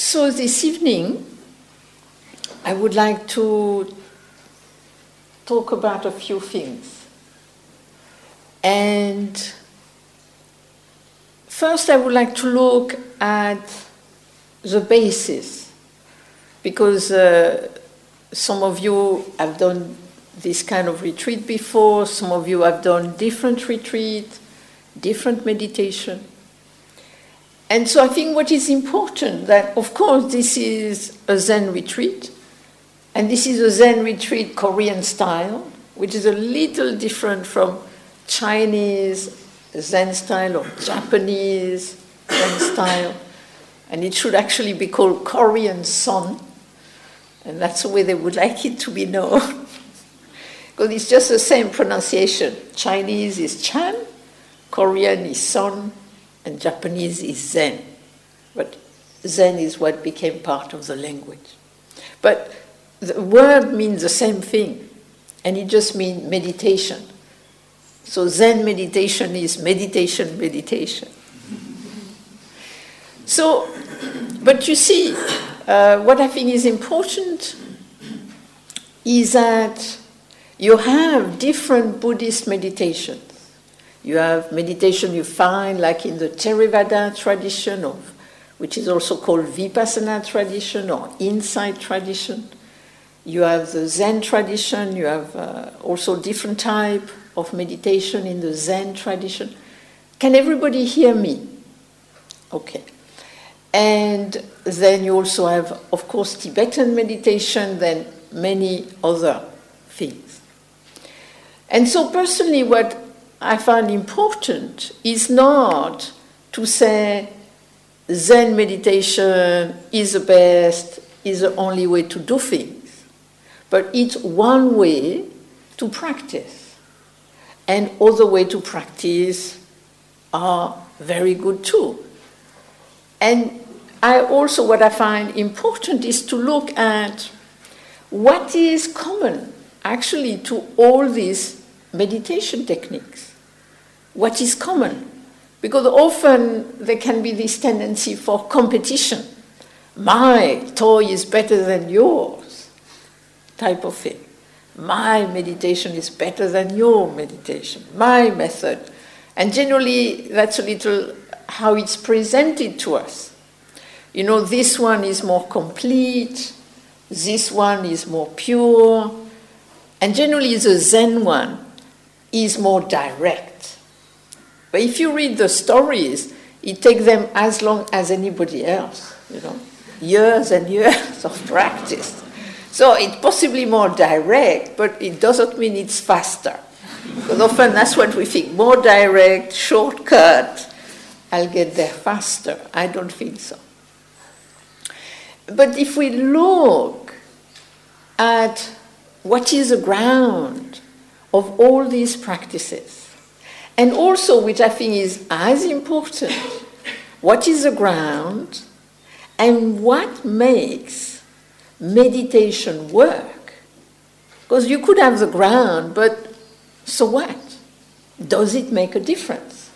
So this evening, I would like to talk about a few things. And first, I would like to look at the basis, because uh, some of you have done this kind of retreat before, some of you have done different retreat, different meditation. And so I think what is important that of course this is a Zen retreat, and this is a Zen retreat Korean style, which is a little different from Chinese Zen style or Japanese Zen style. And it should actually be called Korean Son. And that's the way they would like it to be known. because it's just the same pronunciation. Chinese is Chan, Korean is Son, and Japanese is Zen. But Zen is what became part of the language. But the word means the same thing, and it just means meditation. So Zen meditation is meditation, meditation. So, but you see, uh, what I think is important is that you have different Buddhist meditations. You have meditation you find like in the Theravada tradition, of, which is also called Vipassana tradition or insight tradition. You have the Zen tradition. You have uh, also different type of meditation in the Zen tradition. Can everybody hear me? Okay. And then you also have, of course, Tibetan meditation, then many other things. And so, personally, what I find important is not to say Zen meditation is the best, is the only way to do things, but it's one way to practice. And other way to practice are very good too. And I also, what I find important is to look at what is common actually to all these meditation techniques what is common. Because often there can be this tendency for competition. My toy is better than yours, type of thing. My meditation is better than your meditation, my method. And generally, that's a little how it's presented to us. You know, this one is more complete, this one is more pure, and generally, the Zen one is more direct. But if you read the stories, it takes them as long as anybody else, you know, years and years of practice. So it's possibly more direct, but it doesn't mean it's faster. Because often that's what we think more direct, shortcut, I'll get there faster. I don't think so. But if we look at what is the ground of all these practices, and also, which I think is as important, what is the ground and what makes meditation work? Because you could have the ground, but so what? Does it make a difference?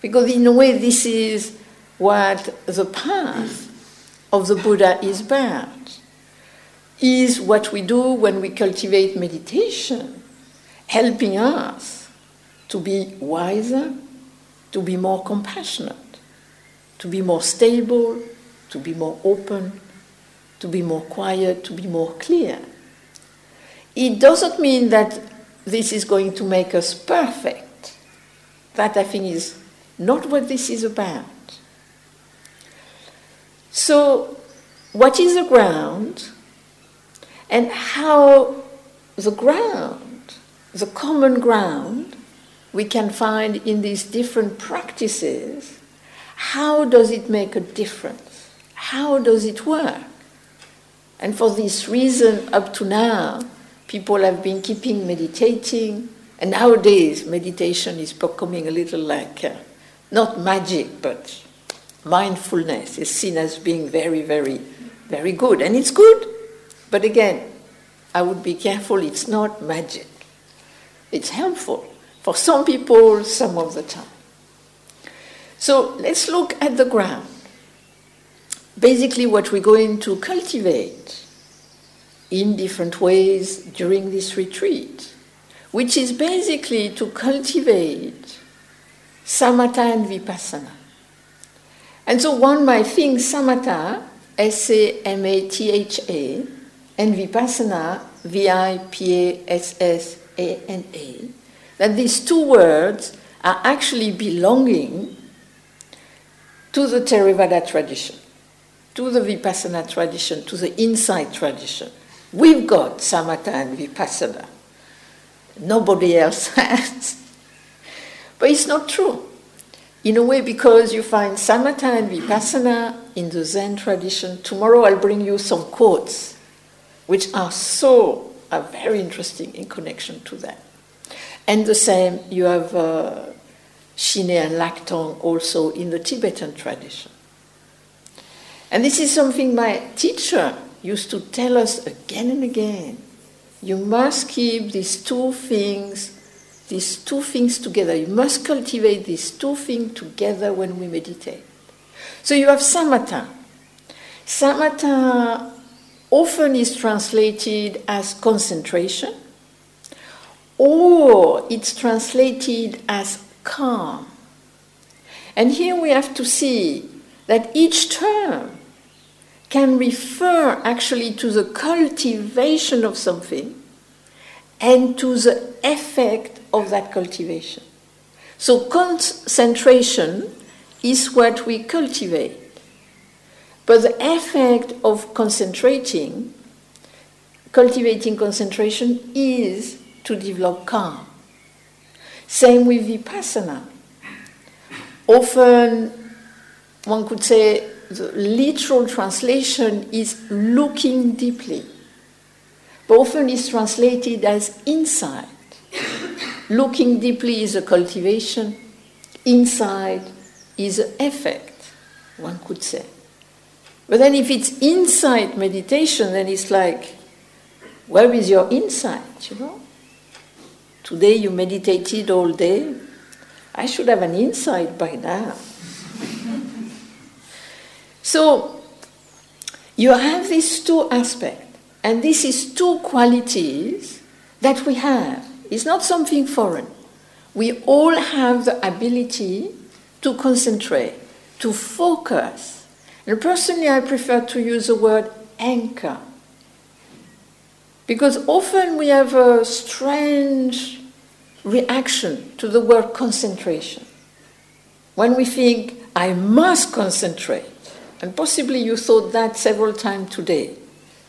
Because, in a way, this is what the path of the Buddha is about. Is what we do when we cultivate meditation, helping us to be wiser, to be more compassionate, to be more stable, to be more open, to be more quiet, to be more clear. It doesn't mean that this is going to make us perfect. That, I think, is not what this is about. So, what is the ground and how the ground, the common ground, we can find in these different practices how does it make a difference? How does it work? And for this reason, up to now, people have been keeping meditating, and nowadays meditation is becoming a little like uh, not magic, but mindfulness is seen as being very, very, very good. And it's good, but again, I would be careful, it's not magic. It's helpful, for some people, some of the time. So let's look at the ground. basically what we're going to cultivate in different ways during this retreat, which is basically to cultivate samatha and vipassana. And so one might think samatha, S A M A T H A, and vipassana, V I P A S S A N A, that these two words are actually belonging to the Theravada tradition, to the Vipassana tradition, to the insight tradition. We've got Samatha and Vipassana. Nobody else has. But it's not true. In a way, because you find Samatha and Vipassana in the Zen tradition. Tomorrow I'll bring you some quotes which are so are very interesting in connection to that. And the same, you have uh, and Laktong also in the Tibetan tradition. And this is something my teacher used to tell us again and again. You must keep these two things, these two things together. You must cultivate these two things together when we meditate. So you have samatha. Samatha often is translated as concentration, or it's translated as calm. And here we have to see that each term can refer actually to the cultivation of something and to the effect of that cultivation. So, concentration is what we cultivate. But the effect of concentrating, cultivating concentration, is to develop calm. Same with vipassana. Often, one could say the literal translation is looking deeply, but often it's translated as insight. looking deeply is a cultivation, insight is an effect, one could say. But then if it's insight meditation, then it's like, where is your insight, you know? Today you meditated all day. I should have an insight by now. so you have these two aspects, and this is two qualities that we have. It's not something foreign. We all have the ability to concentrate, to focus. And personally, I prefer to use the word anchor. Because often we have a strange reaction to the word concentration. When we think, I must concentrate, and possibly you thought that several times today.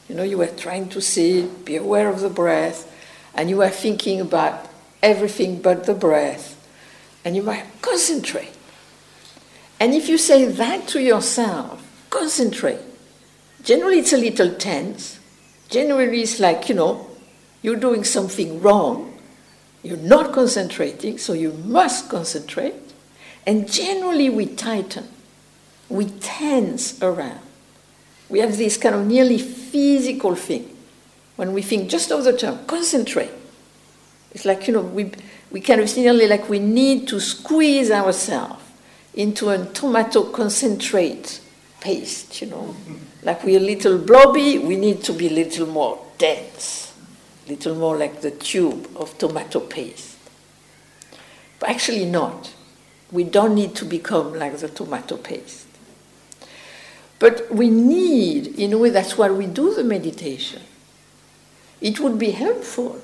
You know, you were trying to sit, be aware of the breath, and you were thinking about everything but the breath, and you might concentrate. And if you say that to yourself, concentrate, generally it's a little tense. Generally, it's like, you know, you're doing something wrong, you're not concentrating, so you must concentrate. And generally, we tighten, we tense around. We have this kind of nearly physical thing when we think just of the term concentrate. It's like, you know, we, we kind of nearly like we need to squeeze ourselves into a tomato concentrate paste, you know. Like we're a little blobby, we need to be a little more dense a little more like the tube of tomato paste. But actually, not. We don't need to become like the tomato paste. But we need, in a way, that's why we do the meditation. It would be helpful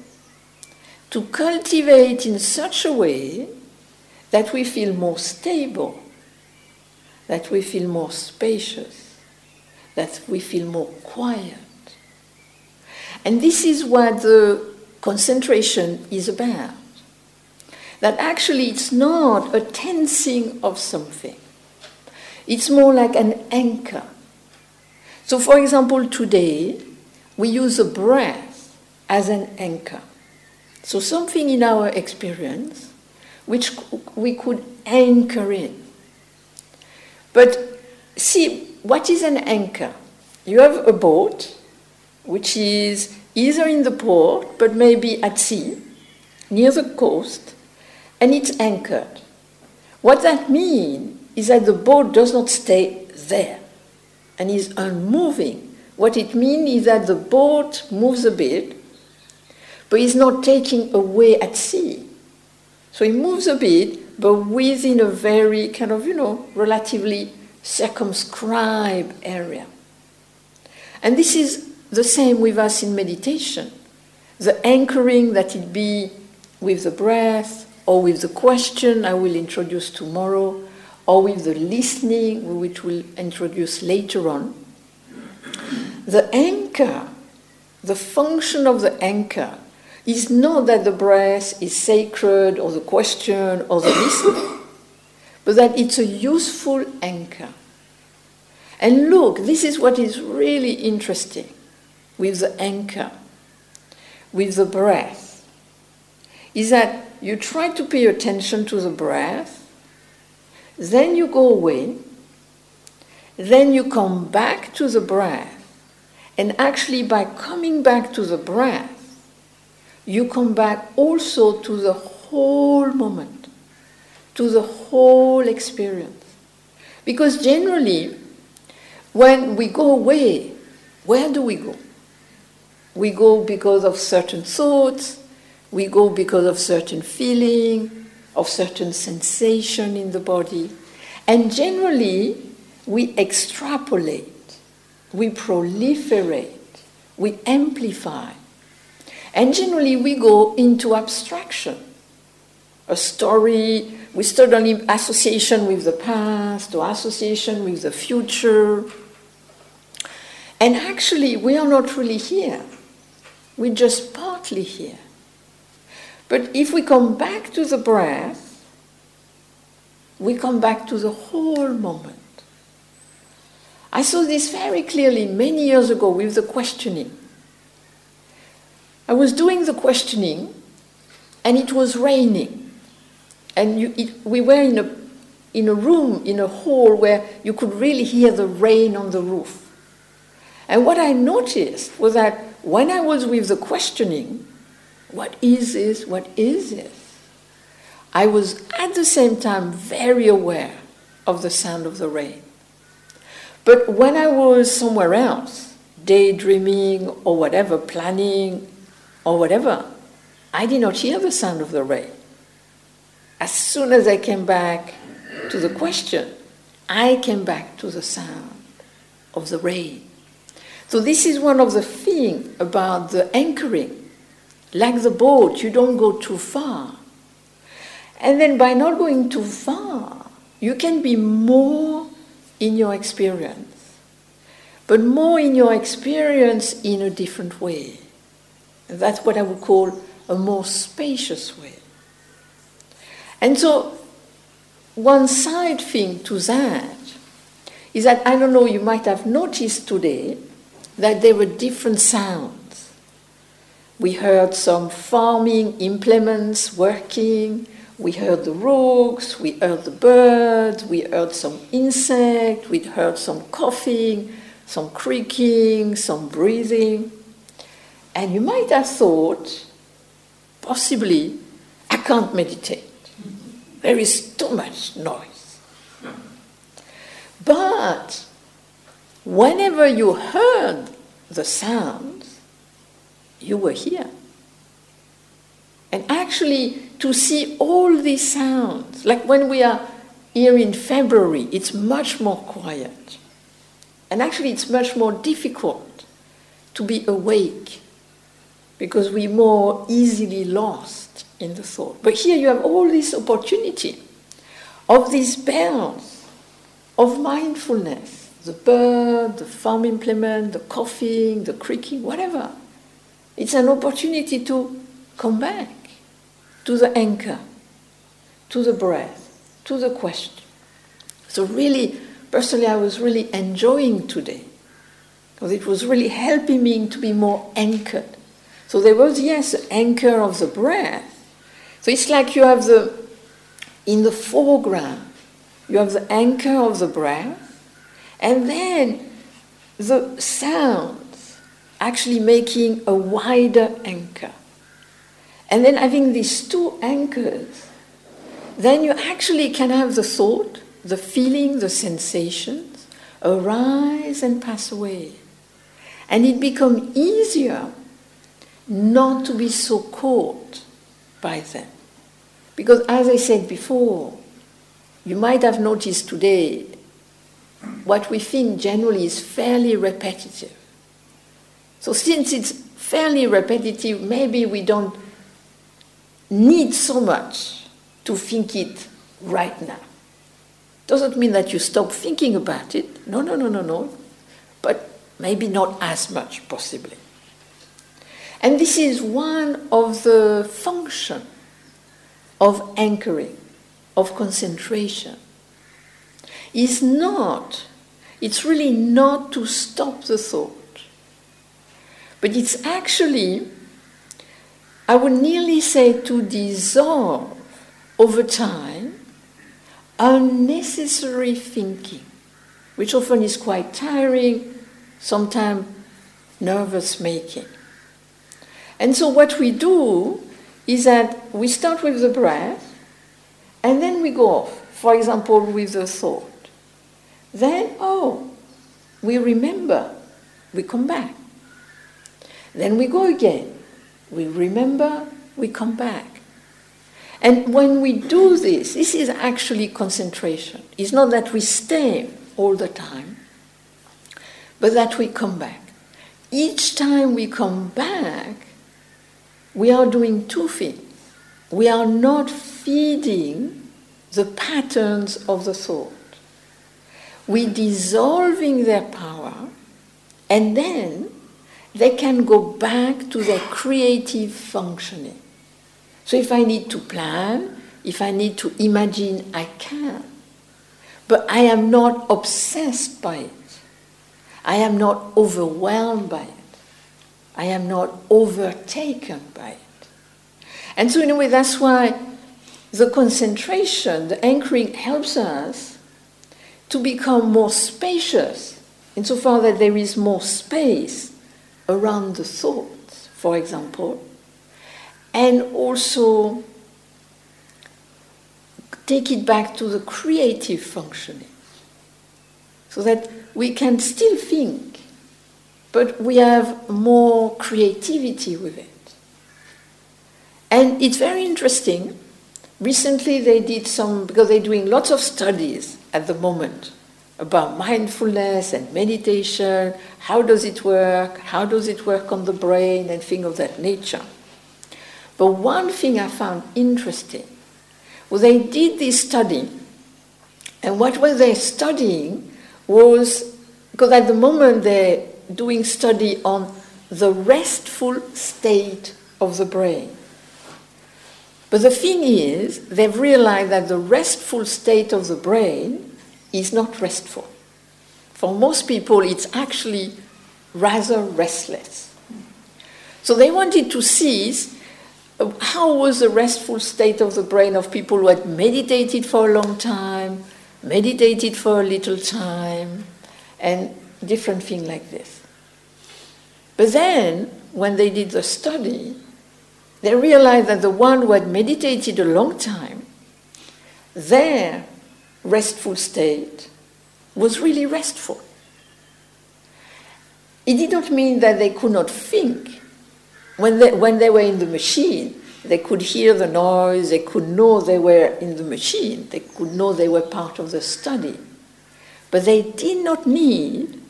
to cultivate in such a way that we feel more stable, that we feel more spacious, that we feel more quiet. And this is what the concentration is about. That actually it's not a tensing of something, it's more like an anchor. So, for example, today we use the breath as an anchor. So, something in our experience which we could anchor in. But see, what is an anchor? You have a boat which is either in the port but maybe at sea, near the coast, and it's anchored. What that means is that the boat does not stay there. and is unmoving. What it means is that the boat moves a bit, but is not taking away at sea. So it moves a bit, but within a very kind of, you know, relatively circumscribed area. And this is the same with us in meditation. The anchoring that it be with the breath or with the question I will introduce tomorrow or with the listening which we'll introduce later on. The anchor, the function of the anchor is not that the breath is sacred or the question or the listening, but that it's a useful anchor. And look, this is what is really interesting with the anchor, with the breath, is that you try to pay attention to the breath, then you go away, then you come back to the breath, and actually by coming back to the breath, you come back also to the whole moment, to the whole experience. Because generally, when we go away, where do we go? We go because of certain thoughts, we go because of certain feeling, of certain sensation in the body. And generally, we extrapolate, we proliferate, we amplify. And generally, we go into abstraction. A story, we start on association with the past or association with the future. And actually, we are not really here. We're just partly here. But if we come back to the breath, we come back to the whole moment. I saw this very clearly many years ago with the questioning. I was doing the questioning and it was raining. And you, it, we were in a, in a room, in a hall where you could really hear the rain on the roof. And what I noticed was that when I was with the questioning, what is this? What is this? I was at the same time very aware of the sound of the rain. But when I was somewhere else, daydreaming or whatever, planning or whatever, I did not hear the sound of the rain. As soon as I came back to the question, I came back to the sound of the rain. So this is one of the things about the anchoring like the boat, you don't go too far. And then by not going too far, you can be more in your experience, but more in your experience in a different way. That's what I would call a more spacious way. And so, one side thing to that is that I don't know, you might have noticed today that there were different sounds we heard some farming implements working. We heard the rooks, we heard the birds, we heard some insect, we heard some coughing, some creaking, some breathing. And you might have thought, possibly, I can't meditate. There is too much noise. But whenever you heard the sound, you were here. And actually, to see all these sounds, like when we are here in February, it's much more quiet. And actually, it's much more difficult to be awake because we're more easily lost in the thought. But here you have all this opportunity of these bells of mindfulness the bird, the farm implement, the coughing, the creaking, whatever. It's an opportunity to come back to the anchor, to the breath, to the question. So, really, personally, I was really enjoying today because it was really helping me to be more anchored. So, there was, yes, the anchor of the breath. So, it's like you have the, in the foreground, you have the anchor of the breath, and then the sounds actually making a wider anchor. And then having these two anchors, then you actually can have the thought, the feeling, the sensations, arise and pass away. And it becomes easier not to be so caught by them. Because, as I said before, you might have noticed today what we think generally is fairly repetitive. So, since it's fairly repetitive, maybe we don't need so much to think it right now. Doesn't mean that you stop thinking about it. No, no, no, no, no. But maybe not as much, possibly. And this is one of the function of anchoring, of concentration. Is not, it's really not to stop the thought, but it's actually, I would nearly say, to dissolve over time unnecessary thinking, which often is quite tiring, sometimes nervous making. And so, what we do is that we start with the breath and then we go off, for example, with the thought. Then, oh, we remember, we come back. Then we go again, we remember, we come back. And when we do this, this is actually concentration. It's not that we stay all the time, but that we come back. Each time we come back, we are doing two things. We are not feeding the patterns of the thought. We're dissolving their power, and then they can go back to their creative functioning. So if I need to plan, if I need to imagine, I can. But I am not obsessed by it. I am not overwhelmed by it. I am not overtaken by it. And so, in a way, that's why the concentration, the anchoring helps us to become more spacious, insofar that there is more space around the thoughts, for example, and also take it back to the creative functioning so that we can still think, but we have more creativity with it. And it's very interesting. Recently, they did some, because they're doing lots of studies at the moment about mindfulness and meditation. How does it work? How does it work on the brain and things of that nature? But one thing I found interesting was they did this study, and what were they studying was because at the moment they're doing study on the restful state of the brain. But the thing is, they've realized that the restful state of the brain is not restful. For most people, it's actually rather restless. So they wanted to see how was the restful state of the brain of people who had meditated for a long time, meditated for a little time, and different things like this. But then, when they did the study, they realized that the one who had meditated a long time, their restful state was really restful. It did not mean that they could not think when they, when they were in the machine, they could hear the noise, they could know they were in the machine, they could know they were part of the study. But they did not need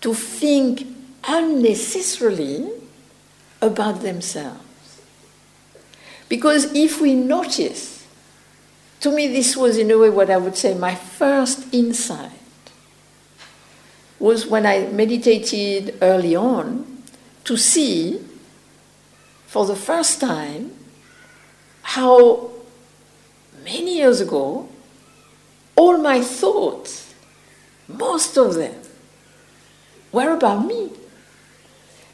to think unnecessarily about themselves. Because if we notice, to me, this was in a way what I would say my first insight was when I meditated early on to see for the first time how many years ago all my thoughts, most of them, were about me.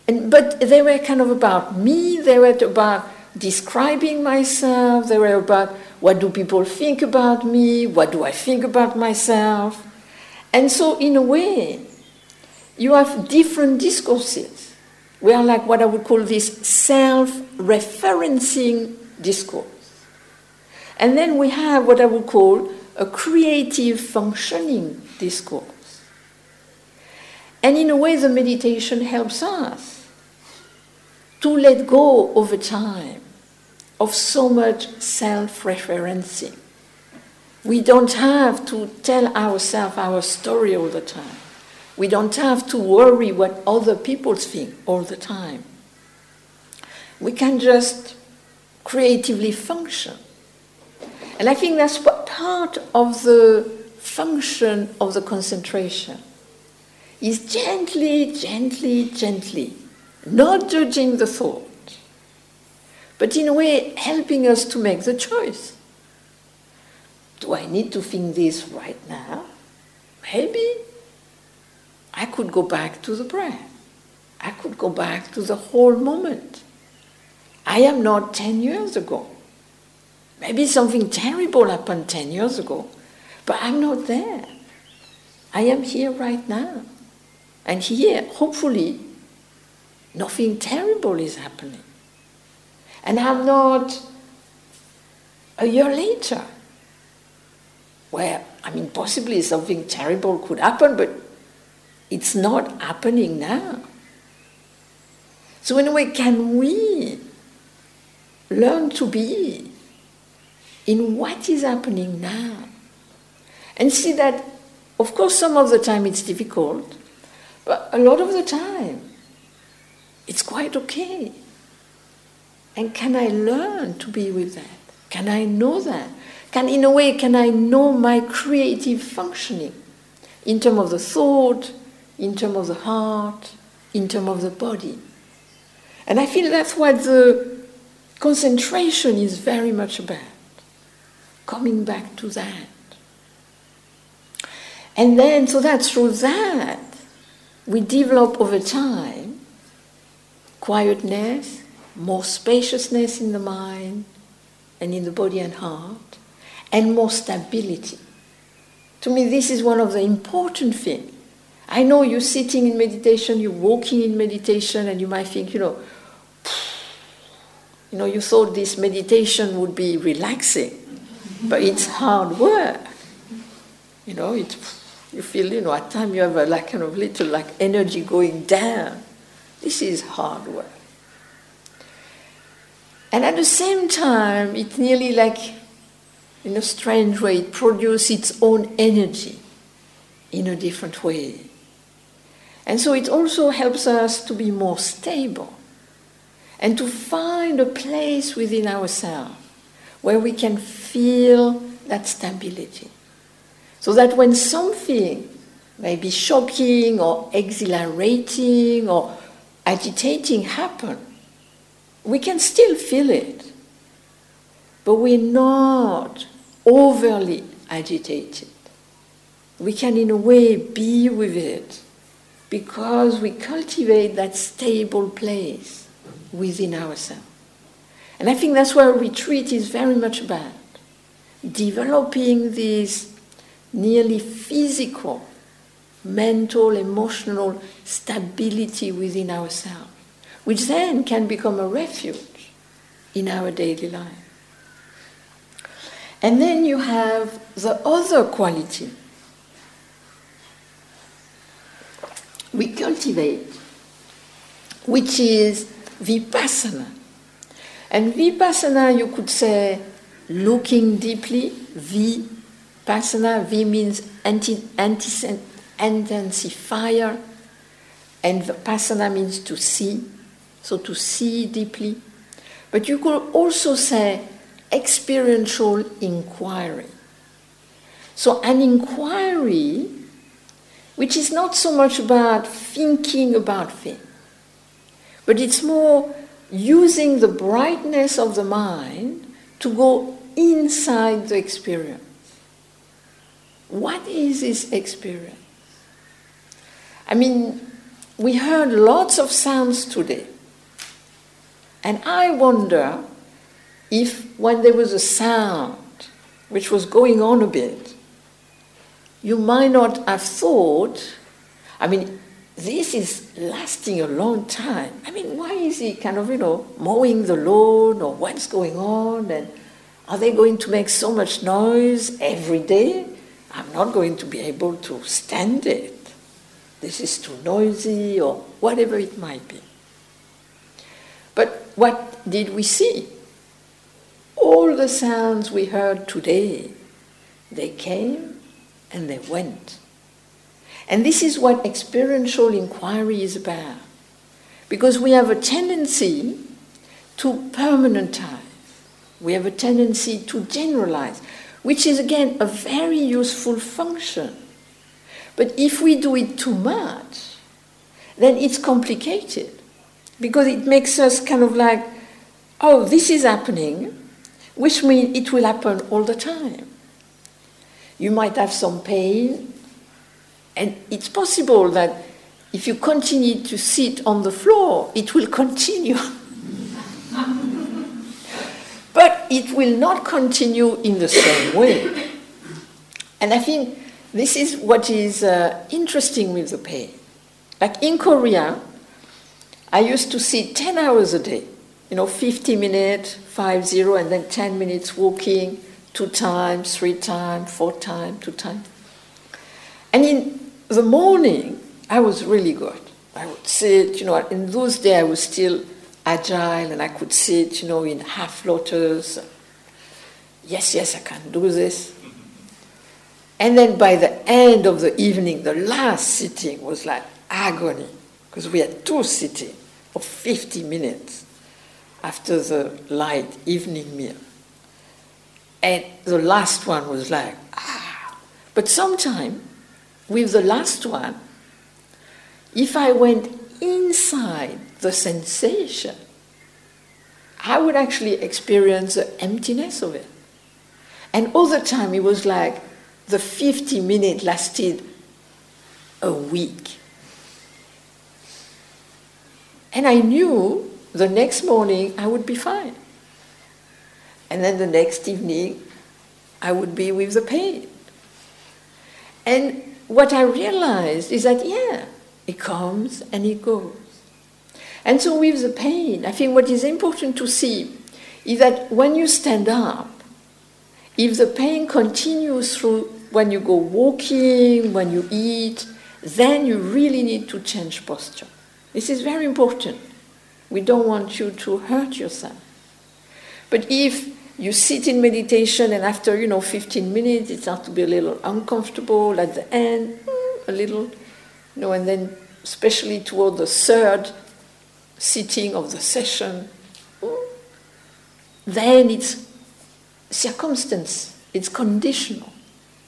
And, but they were kind of about me, they were about describing myself, they were about what do people think about me, what do I think about myself. And so, in a way, you have different discourses we are like what I would call this self referencing discourse. And then we have what I would call a creative functioning discourse. And in a way, the meditation helps us to let go over time of so much self referencing. We don't have to tell ourselves our story all the time. We don't have to worry what other people think all the time. We can just creatively function. And I think that's what part of the function of the concentration is gently, gently, gently, not judging the thought, but in a way helping us to make the choice. Do I need to think this right now? Maybe. I could go back to the breath. I could go back to the whole moment. I am not 10 years ago. Maybe something terrible happened 10 years ago, but I'm not there. I am here right now. And here, hopefully, nothing terrible is happening. And I'm not a year later, where, I mean, possibly something terrible could happen, but it's not happening now. So, in a way, can we learn to be in what is happening now? And see that, of course, some of the time it's difficult, but a lot of the time it's quite okay. And can I learn to be with that? Can I know that? Can, in a way, can I know my creative functioning in terms of the thought, in terms of the heart, in terms of the body? And I feel that's what the concentration is very much about. Coming back to that. And then, so that through that, we develop over time quietness, more spaciousness in the mind and in the body and heart, and more stability. To me, this is one of the important things. I know you're sitting in meditation, you're walking in meditation, and you might think, you know, you know, you thought this meditation would be relaxing, but it's hard work. You know, it, you feel, you know, at times you have a like kind of little like energy going down. This is hard work. And at the same time, it nearly like, in a strange way, it produces its own energy in a different way. And so it also helps us to be more stable and to find a place within ourselves where we can feel that stability. So that when something may be shocking or exhilarating or agitating happen, we can still feel it. But we're not overly agitated. We can, in a way, be with it because we cultivate that stable place within ourselves. And I think that's where retreat is very much about developing this nearly physical, mental, emotional stability within ourselves, which then can become a refuge in our daily life. And then you have the other quality we cultivate, which is vipassana. And vipassana, you could say, looking deeply, vipassana, Vi means anti, anti, intensifier, and vipassana means to see, so to see deeply. But you could also say experiential inquiry. So, an inquiry which is not so much about thinking about things but it's more using the brightness of the mind to go inside the experience. What is this experience? I mean, we heard lots of sounds today. And I wonder if when there was a sound which was going on a bit, you might not have thought, I mean, this is lasting a long time. I mean, why is he kind of, you know, mowing the lawn or what's going on? And are they going to make so much noise every day? I'm not going to be able to stand it. this is too noisy, or whatever it might be. But what did we see? All the sounds we heard today, they came and they went. And this is what experiential inquiry is about. Because we have a tendency to permanentize, we have a tendency to generalize, which is again a very useful function. But if we do it too much, then it's complicated because it makes us kind of like, oh, this is happening, which means it will happen all the time. You might have some pain, and it's possible that if you continue to sit on the floor, it will continue. but it will not continue in the same way. And I think this is what is uh, interesting with the pain. Like in Korea, I used to sit 10 hours a day, you know, 50 minutes, 5 0, and then 10 minutes walking, two times, three times, four times, two times. And in the morning, I was really good. I would sit, you know, in those days I was still agile and I could sit, you know, in half lotus. Yes, yes, I can do this. And then by the end of the evening, the last sitting was like agony because we had two sitting of 50 minutes after the light evening meal. And the last one was like, ah. But sometime, with the last one, if I went inside the sensation, I would actually experience the emptiness of it. And all the time, it was like the 50 minutes lasted a week. And I knew the next morning I would be fine. And then the next evening I would be with the pain. And what I realized is that, yeah, it comes and it goes. And so with the pain, I think what is important to see is that when you stand up, if the pain continues through when you go walking, when you eat, then you really need to change posture. This is very important. We don't want you to hurt yourself. But if you sit in meditation and after, you know, 15 minutes it starts to be a little uncomfortable at the end, mm, a little, you know, and then especially toward the third sitting of the session, then it's circumstance, it's conditional.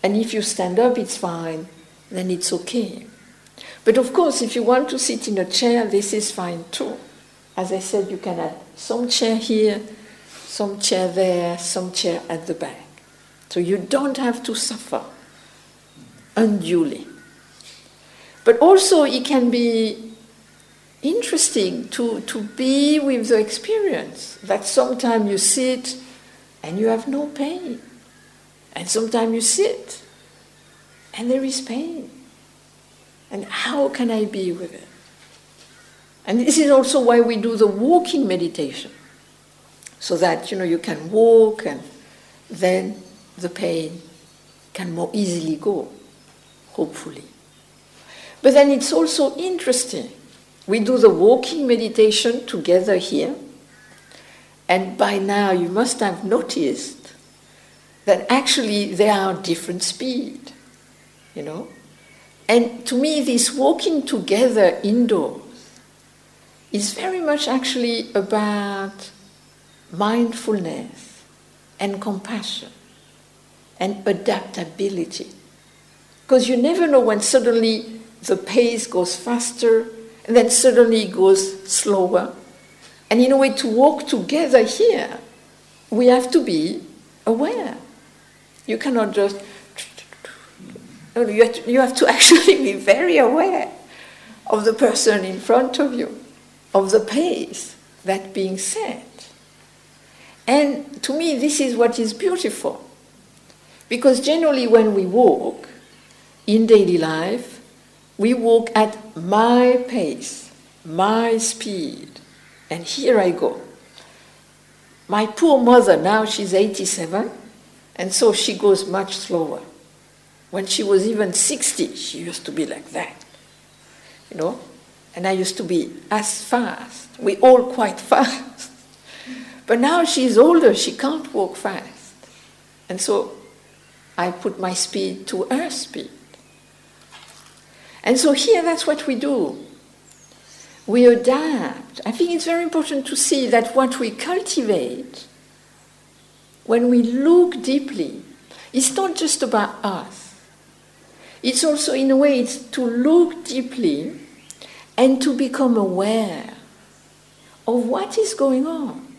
And if you stand up, it's fine, then it's okay. But of course, if you want to sit in a chair, this is fine too. As I said, you can have some chair here, some chair there, some chair at the back. So you don't have to suffer unduly. But also, it can be interesting to, to be with the experience that sometimes you sit and you have no pain, and sometimes you sit and there is pain. And how can I be with it? And this is also why we do the walking meditation. So that you know you can walk and then the pain can more easily go, hopefully. But then it's also interesting. We do the walking meditation together here. And by now you must have noticed that actually they are different speed, you know. And to me, this walking together indoors is very much actually about mindfulness and compassion and adaptability. Because you never know when suddenly the pace goes faster and then suddenly it goes slower. And in a way, to walk together here, we have to be aware. You cannot just you have, to, actually be very aware of the person in front of you, of the pace that being set. And to me, this is what is beautiful. Because generally, when we walk in daily life, we walk at my pace, my speed. And here I go. My poor mother, now she's 87, and so she goes much slower. When she was even 60, she used to be like that. You know, and I used to be as fast. We all quite fast. But now she's older, she can't walk fast. And so I put my speed to her speed. And so here that's what we do. We adapt. I think it's very important to see that what we cultivate, when we look deeply, it's not just about us. It's also, in a way, it's to look deeply and to become aware of what is going on.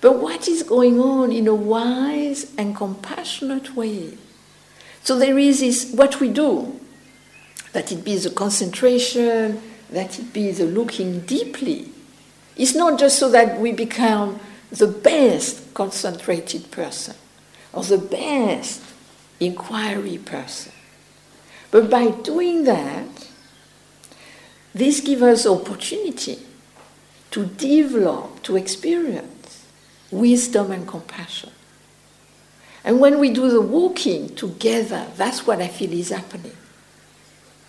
But what is going on in a wise and compassionate way? So there is this, what we do, that it be the concentration, that it be the looking deeply. It's not just so that we become the best concentrated person or the best inquiry person. But by doing that, this gives us opportunity to develop, to experience wisdom and compassion. And when we do the walking together, that's what I feel is happening.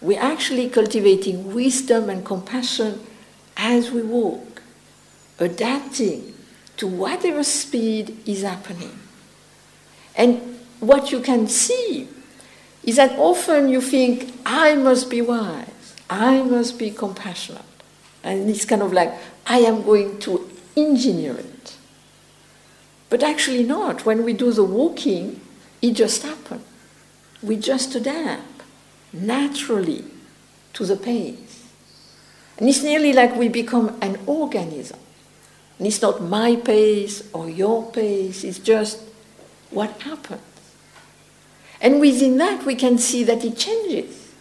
We're actually cultivating wisdom and compassion as we walk, adapting to whatever speed is happening. And what you can see is that often you think, I must be wise, I must be compassionate. And it's kind of like, I am going to engineer it. But actually, not. When we do the walking, it just happens. We just adapt naturally to the pace. And it's nearly like we become an organism. And it's not my pace or your pace, it's just what happens. And within that, we can see that it changes.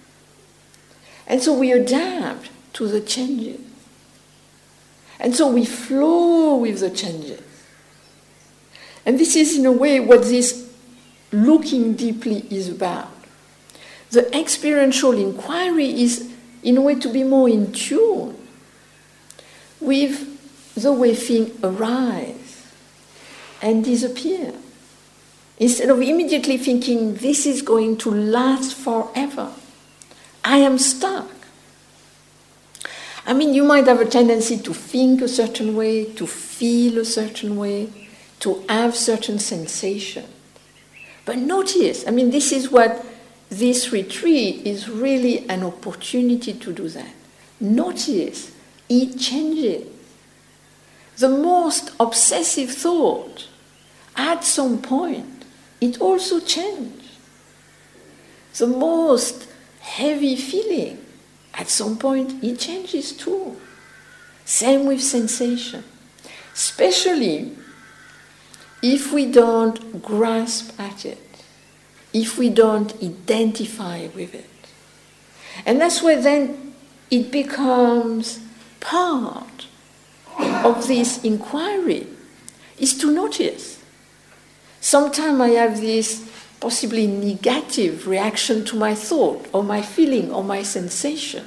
And so we adapt to the changes. And so we flow with the changes. And this is, in a way, what this looking deeply is about. The experiential inquiry is, in a way, to be more in tune with the way things arise and disappear. Instead of immediately thinking, this is going to last forever, I am stuck. I mean, you might have a tendency to think a certain way, to feel a certain way, to have certain sensation. But notice, I mean, this is what this retreat is really an opportunity to do that. Notice, it changes. The most obsessive thought, at some point, it also changes. The most heavy feeling, at some point, it changes too. Same with sensation. Especially if we don't grasp at it if we don't identify with it. And that's where then it becomes part of this inquiry, is to notice. Sometimes I have this possibly negative reaction to my thought or my feeling or my sensation.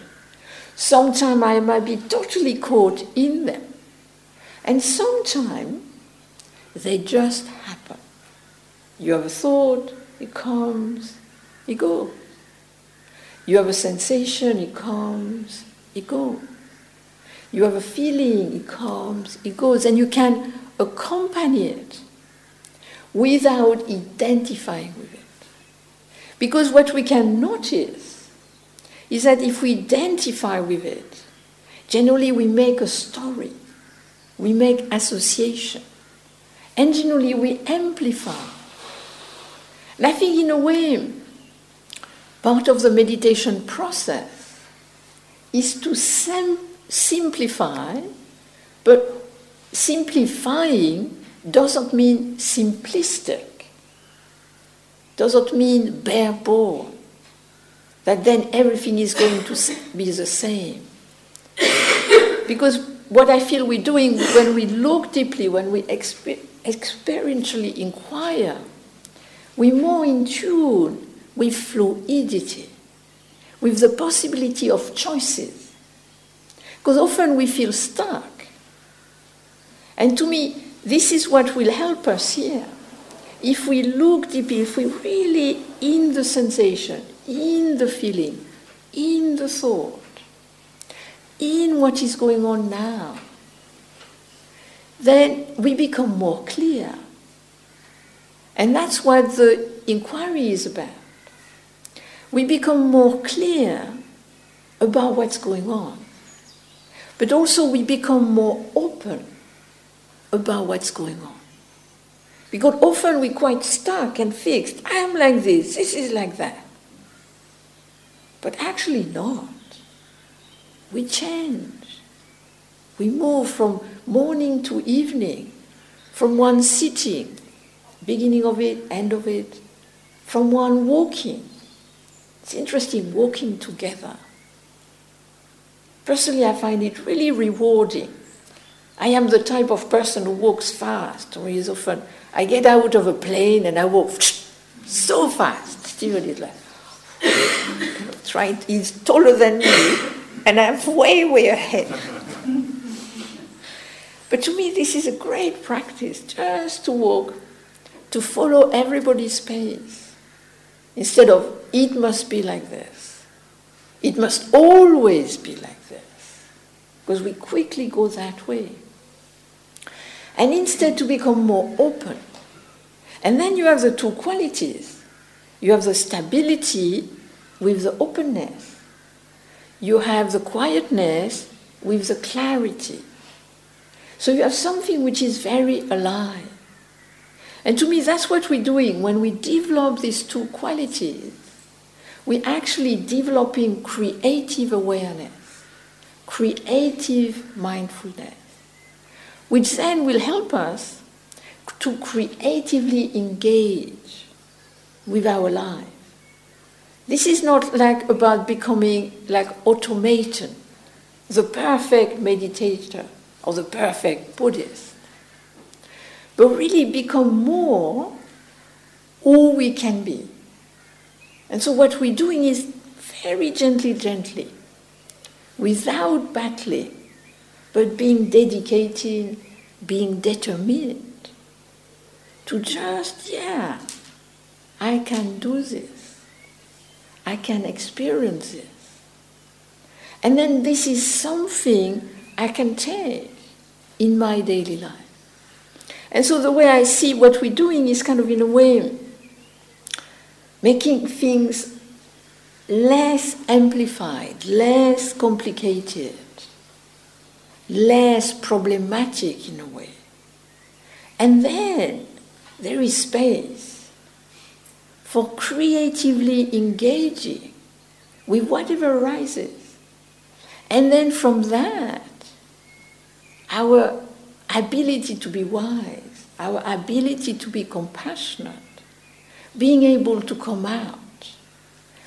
Sometimes I might be totally caught in them. And sometimes they just happen. You have a thought, it comes, it goes. You have a sensation, it comes, it goes. You have a feeling, it comes, it goes, and you can accompany it without identifying with it. Because what we can notice is that if we identify with it, generally we make a story, we make association, and generally we amplify and I think, in a way, part of the meditation process is to sim- simplify, but simplifying doesn't mean simplistic, doesn't mean bare bone, that then everything is going to be the same. because what I feel we're doing when we look deeply, when we exper- experientially inquire, we're more in tune with fluidity, with the possibility of choices. Because often we feel stuck. And to me, this is what will help us here. If we look deeply, if we really in the sensation, in the feeling, in the thought, in what is going on now, then we become more clear. And that's what the inquiry is about. We become more clear about what's going on. But also, we become more open about what's going on. Because often we're quite stuck and fixed. I am like this, this is like that. But actually, not. We change. We move from morning to evening, from one sitting, beginning of it, end of it, from one walking. It's interesting walking together. Personally, I find it really rewarding. I am the type of person who walks fast, or is often I get out of a plane and I walk so fast. Stephen is like trying. He's taller than me, and I'm way, way ahead. but to me, this is a great practice, just to walk, to follow everybody's pace, instead of it must be like this. It must always be like this. because we quickly go that way. And instead to become more open. And then you have the two qualities. You have the stability with the openness. You have the quietness with the clarity. So you have something which is very alive. And to me, that's what we're doing when we develop these two qualities. We're actually developing creative awareness creative mindfulness, which then will help us to creatively engage with our life. This is not like about becoming like automaton, the perfect meditator or the perfect Buddhist, but really become more all we can be. And so what we're doing is very gently, gently without battling, but being dedicated, being determined to just, yeah, I can do this. I can experience this. And then this is something I can take in my daily life. And so the way I see what we're doing is kind of in a way making things less amplified, less complicated, less problematic in a way. And then there is space for creatively engaging with whatever arises. And then from that, our ability to be wise, our ability to be compassionate, being able to come out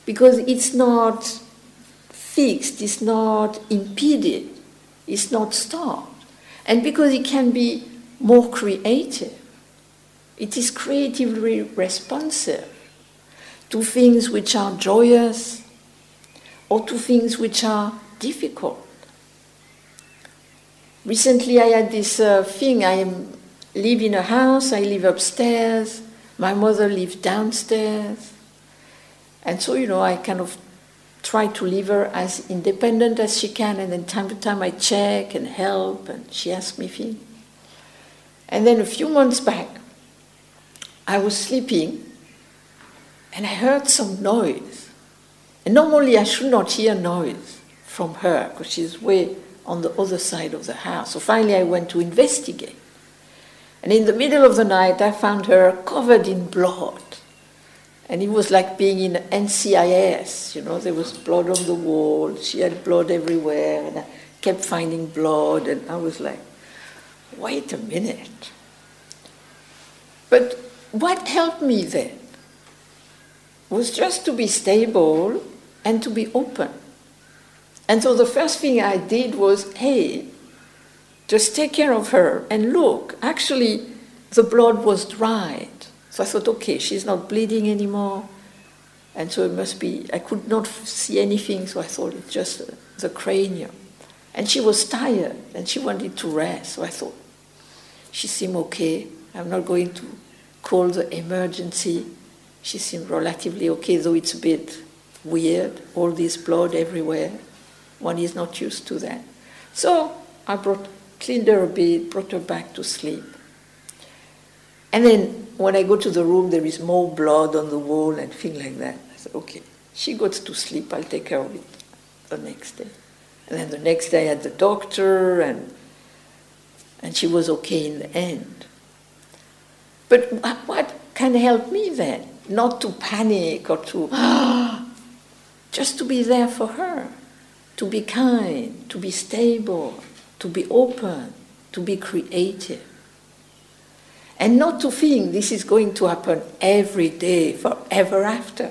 because it's not fixed, it's not impeded, it's not stopped. And because it can be more creative, it is creatively responsive to things which are joyous or to things which are difficult. Recently, I had this uh, thing I live in a house, I live upstairs, my mother lives downstairs. And so, you know, I kind of try to leave her as independent as she can, and then time to time I check and help, and she asks me things. And then a few months back, I was sleeping and I heard some noise. And normally I should not hear noise from her because she's way on the other side of the house. So finally I went to investigate. And in the middle of the night I found her covered in blood. And it was like being in NCIS, you know, there was blood on the wall, she had blood everywhere, and I kept finding blood, and I was like, wait a minute. But what helped me then was just to be stable and to be open. And so the first thing I did was, hey, just take care of her and look, actually, the blood was dried. So I thought, okay, she's not bleeding anymore. And so it must be, I could not see anything, so I thought it's just uh, the cranium. And she was tired and she wanted to rest. So I thought, she seemed okay. I'm not going to call the emergency. She seemed relatively okay, though it's a bit weird, all this blood everywhere. One is not used to that. So I brought, cleaned her a bit, brought her back to sleep. And then when I go to the room, there is more blood on the wall and things like that. I said, okay, she goes to sleep, I'll take care of it the next day. And then the next day I had the doctor, and, and she was okay in the end. But what can help me then? Not to panic or to, just to be there for her, to be kind, to be stable, to be open, to be creative. And not to think this is going to happen every day, forever after.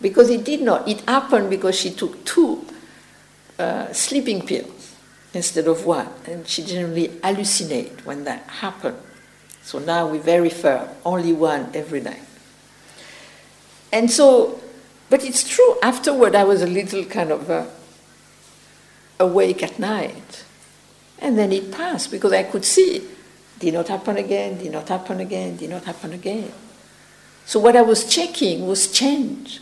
Because it did not. It happened because she took two uh, sleeping pills instead of one. And she generally hallucinate when that happened. So now we're very firm, only one every night. And so, but it's true, afterward I was a little kind of uh, awake at night. And then it passed because I could see did not happen again, did not happen again, did not happen again. So what I was checking was change.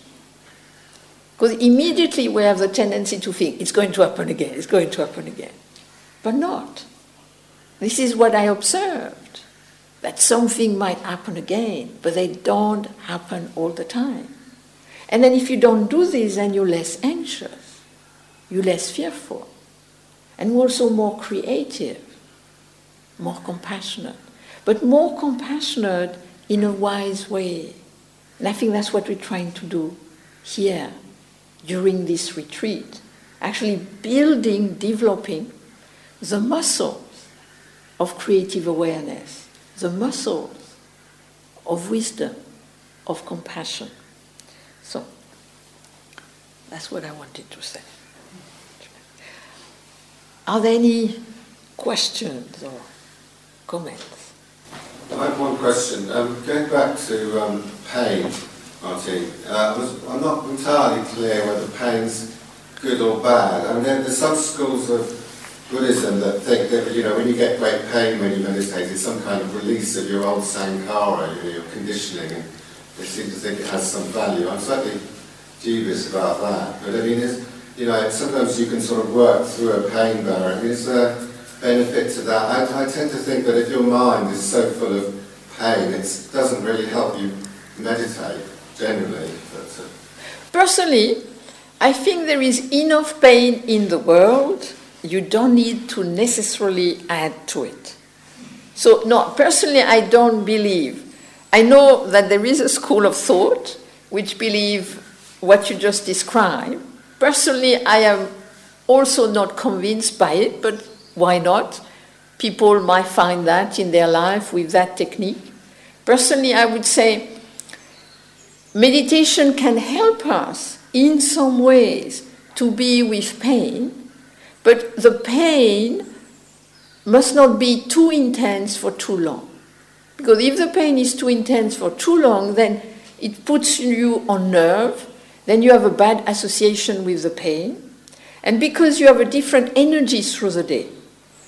Because immediately we have the tendency to think it's going to happen again, it's going to happen again. But not. This is what I observed that something might happen again, but they don't happen all the time. And then if you don't do this, then you're less anxious, you're less fearful, and also more creative more compassionate, but more compassionate in a wise way. And I think that's what we're trying to do here during this retreat. Actually, building, developing the muscles of creative awareness, the muscles of wisdom, of compassion. So, that's what I wanted to say. Are there any questions or comments? I have one question. Um, going back to um, pain, Martine, uh, I am not entirely clear whether pain's good or bad. I mean, there, there's some schools of Buddhism that think that, you know, when you get great pain when you meditate, it's some kind of release of your old sankhara, you know, your conditioning, and they seem to think it has some value. I'm slightly dubious about that. But I mean, is, you know, sometimes you can sort of work through a pain barrier. Is there benefit to that. I, I tend to think that if your mind is so full of pain, it doesn't really help you meditate generally. But, uh... Personally, I think there is enough pain in the world. You don't need to necessarily add to it. So, no, personally, I don't believe. I know that there is a school of thought which believe what you just described. Personally, I am also not convinced by it, but why not? People might find that in their life with that technique. Personally, I would say meditation can help us in some ways to be with pain, but the pain must not be too intense for too long. Because if the pain is too intense for too long, then it puts you on nerve, then you have a bad association with the pain. And because you have a different energy through the day,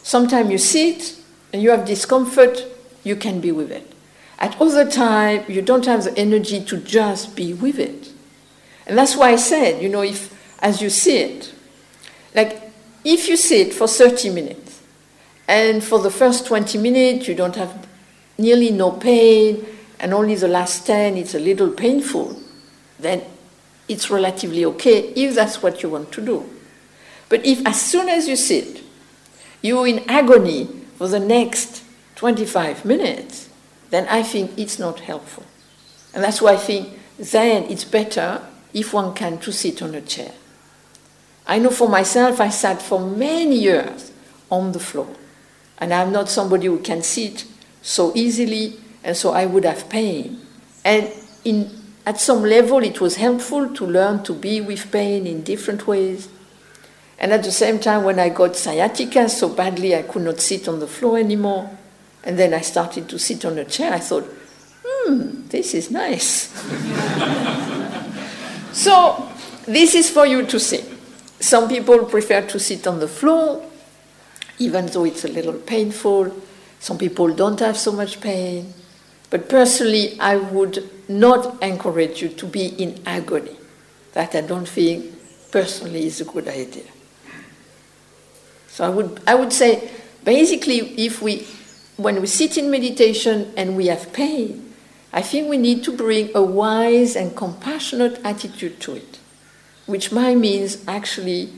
Sometimes you sit and you have discomfort, you can be with it. At other time, you don't have the energy to just be with it. And that's why I said, you know, if as you see it, like if you sit for 30 minutes, and for the first 20 minutes you don't have nearly no pain, and only the last 10 it's a little painful, then it's relatively okay if that's what you want to do. But if as soon as you sit, you're in agony for the next 25 minutes, then I think it's not helpful. And that's why I think then it's better if one can to sit on a chair. I know for myself, I sat for many years on the floor. And I'm not somebody who can sit so easily, and so I would have pain. And in, at some level, it was helpful to learn to be with pain in different ways. And at the same time, when I got sciatica so badly I could not sit on the floor anymore, and then I started to sit on a chair, I thought, hmm, this is nice. so, this is for you to see. Some people prefer to sit on the floor, even though it's a little painful. Some people don't have so much pain. But personally, I would not encourage you to be in agony. That I don't think personally is a good idea. So I would, I would say, basically, if we, when we sit in meditation and we have pain, I think we need to bring a wise and compassionate attitude to it, which might means actually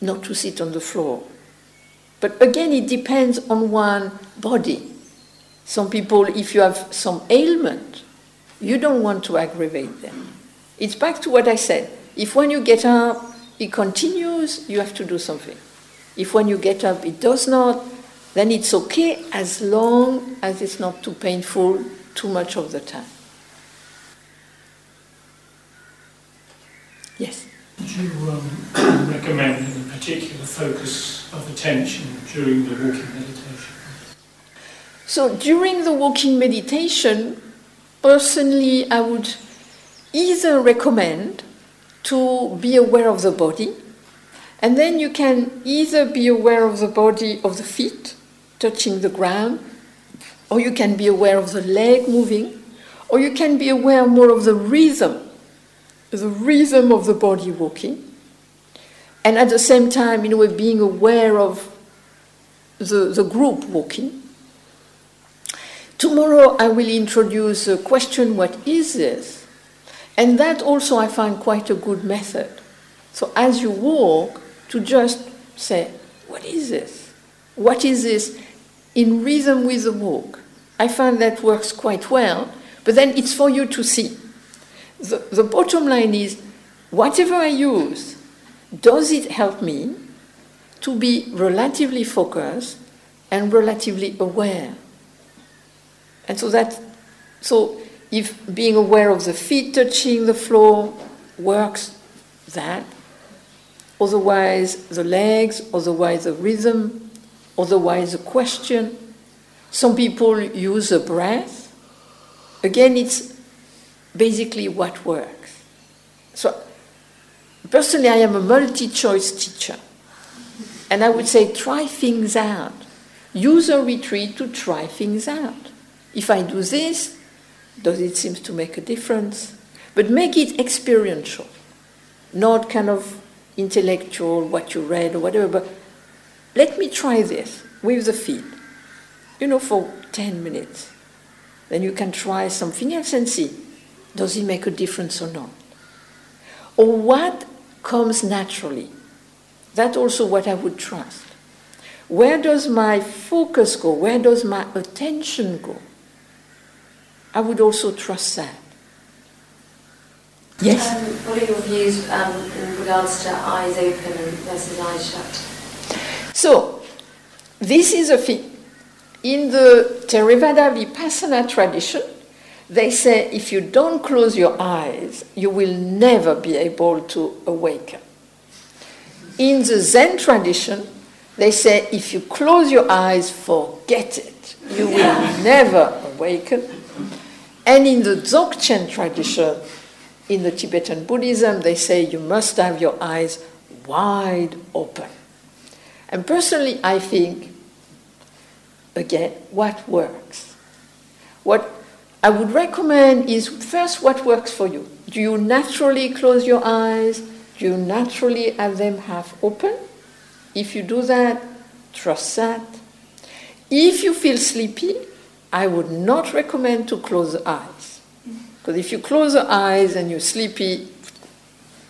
not to sit on the floor. But again, it depends on one body. Some people, if you have some ailment, you don't want to aggravate them. It's back to what I said. If when you get up, it continues, you have to do something. If when you get up, it does not, then it's okay as long as it's not too painful too much of the time. Yes? Would you um, recommend any particular focus of attention during the walking meditation? So, during the walking meditation, personally, I would either recommend to be aware of the body, and then you can either be aware of the body of the feet touching the ground, or you can be aware of the leg moving, or you can be aware more of the rhythm, the rhythm of the body walking, and at the same time, in a way, being aware of the, the group walking. Tomorrow, I will introduce a question what is this? And that also I find quite a good method. So, as you walk, to just say, What is this? What is this in rhythm with the walk? I find that works quite well, but then it's for you to see. The, the bottom line is whatever I use, does it help me to be relatively focused and relatively aware? And so that, so if being aware of the feet touching the floor works, that. Otherwise, the legs, otherwise, the rhythm, otherwise, the question. Some people use the breath. Again, it's basically what works. So, personally, I am a multi choice teacher. And I would say try things out. Use a retreat to try things out. If I do this, does it seem to make a difference? But make it experiential, not kind of intellectual, what you read or whatever, but let me try this with the feet you know, for 10 minutes. Then you can try something else and see does it make a difference or not? Or what comes naturally? That's also what I would trust. Where does my focus go? Where does my attention go? I would also trust that. Yes? Um, what are your views um, in regards to eyes open versus eyes shut? So, this is a thing in the Theravada Vipassana tradition, they say if you don't close your eyes, you will never be able to awaken. In the Zen tradition, they say if you close your eyes, forget it. You will never awaken. And in the Dzogchen tradition, in the Tibetan Buddhism, they say you must have your eyes wide open. And personally, I think again, what works. What I would recommend is first what works for you. Do you naturally close your eyes? Do you naturally have them half open? If you do that, trust that. If you feel sleepy, I would not recommend to close the eyes. Because if you close the eyes and you're sleepy,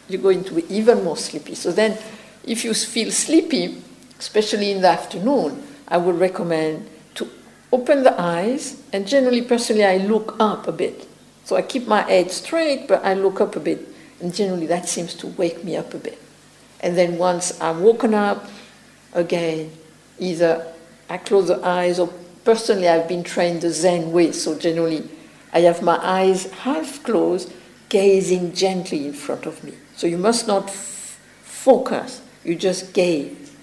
you're going to be even more sleepy. So then, if you feel sleepy, especially in the afternoon, I would recommend open the eyes, and generally, personally, I look up a bit. So I keep my head straight, but I look up a bit, and generally that seems to wake me up a bit. And then once I'm woken up, again, either I close the eyes, or personally, I've been trained the Zen way, so generally, I have my eyes half closed, gazing gently in front of me. So you must not f- focus, you just gaze.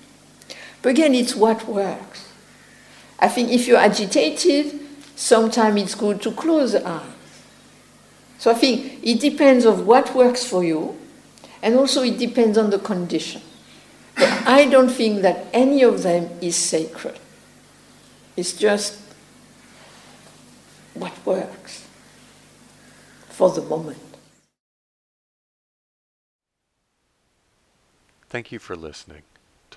But again, it's what works. I think if you're agitated, sometimes it's good to close the eyes. So I think it depends on what works for you, and also it depends on the condition. But I don't think that any of them is sacred. It's just what works for the moment. Thank you for listening.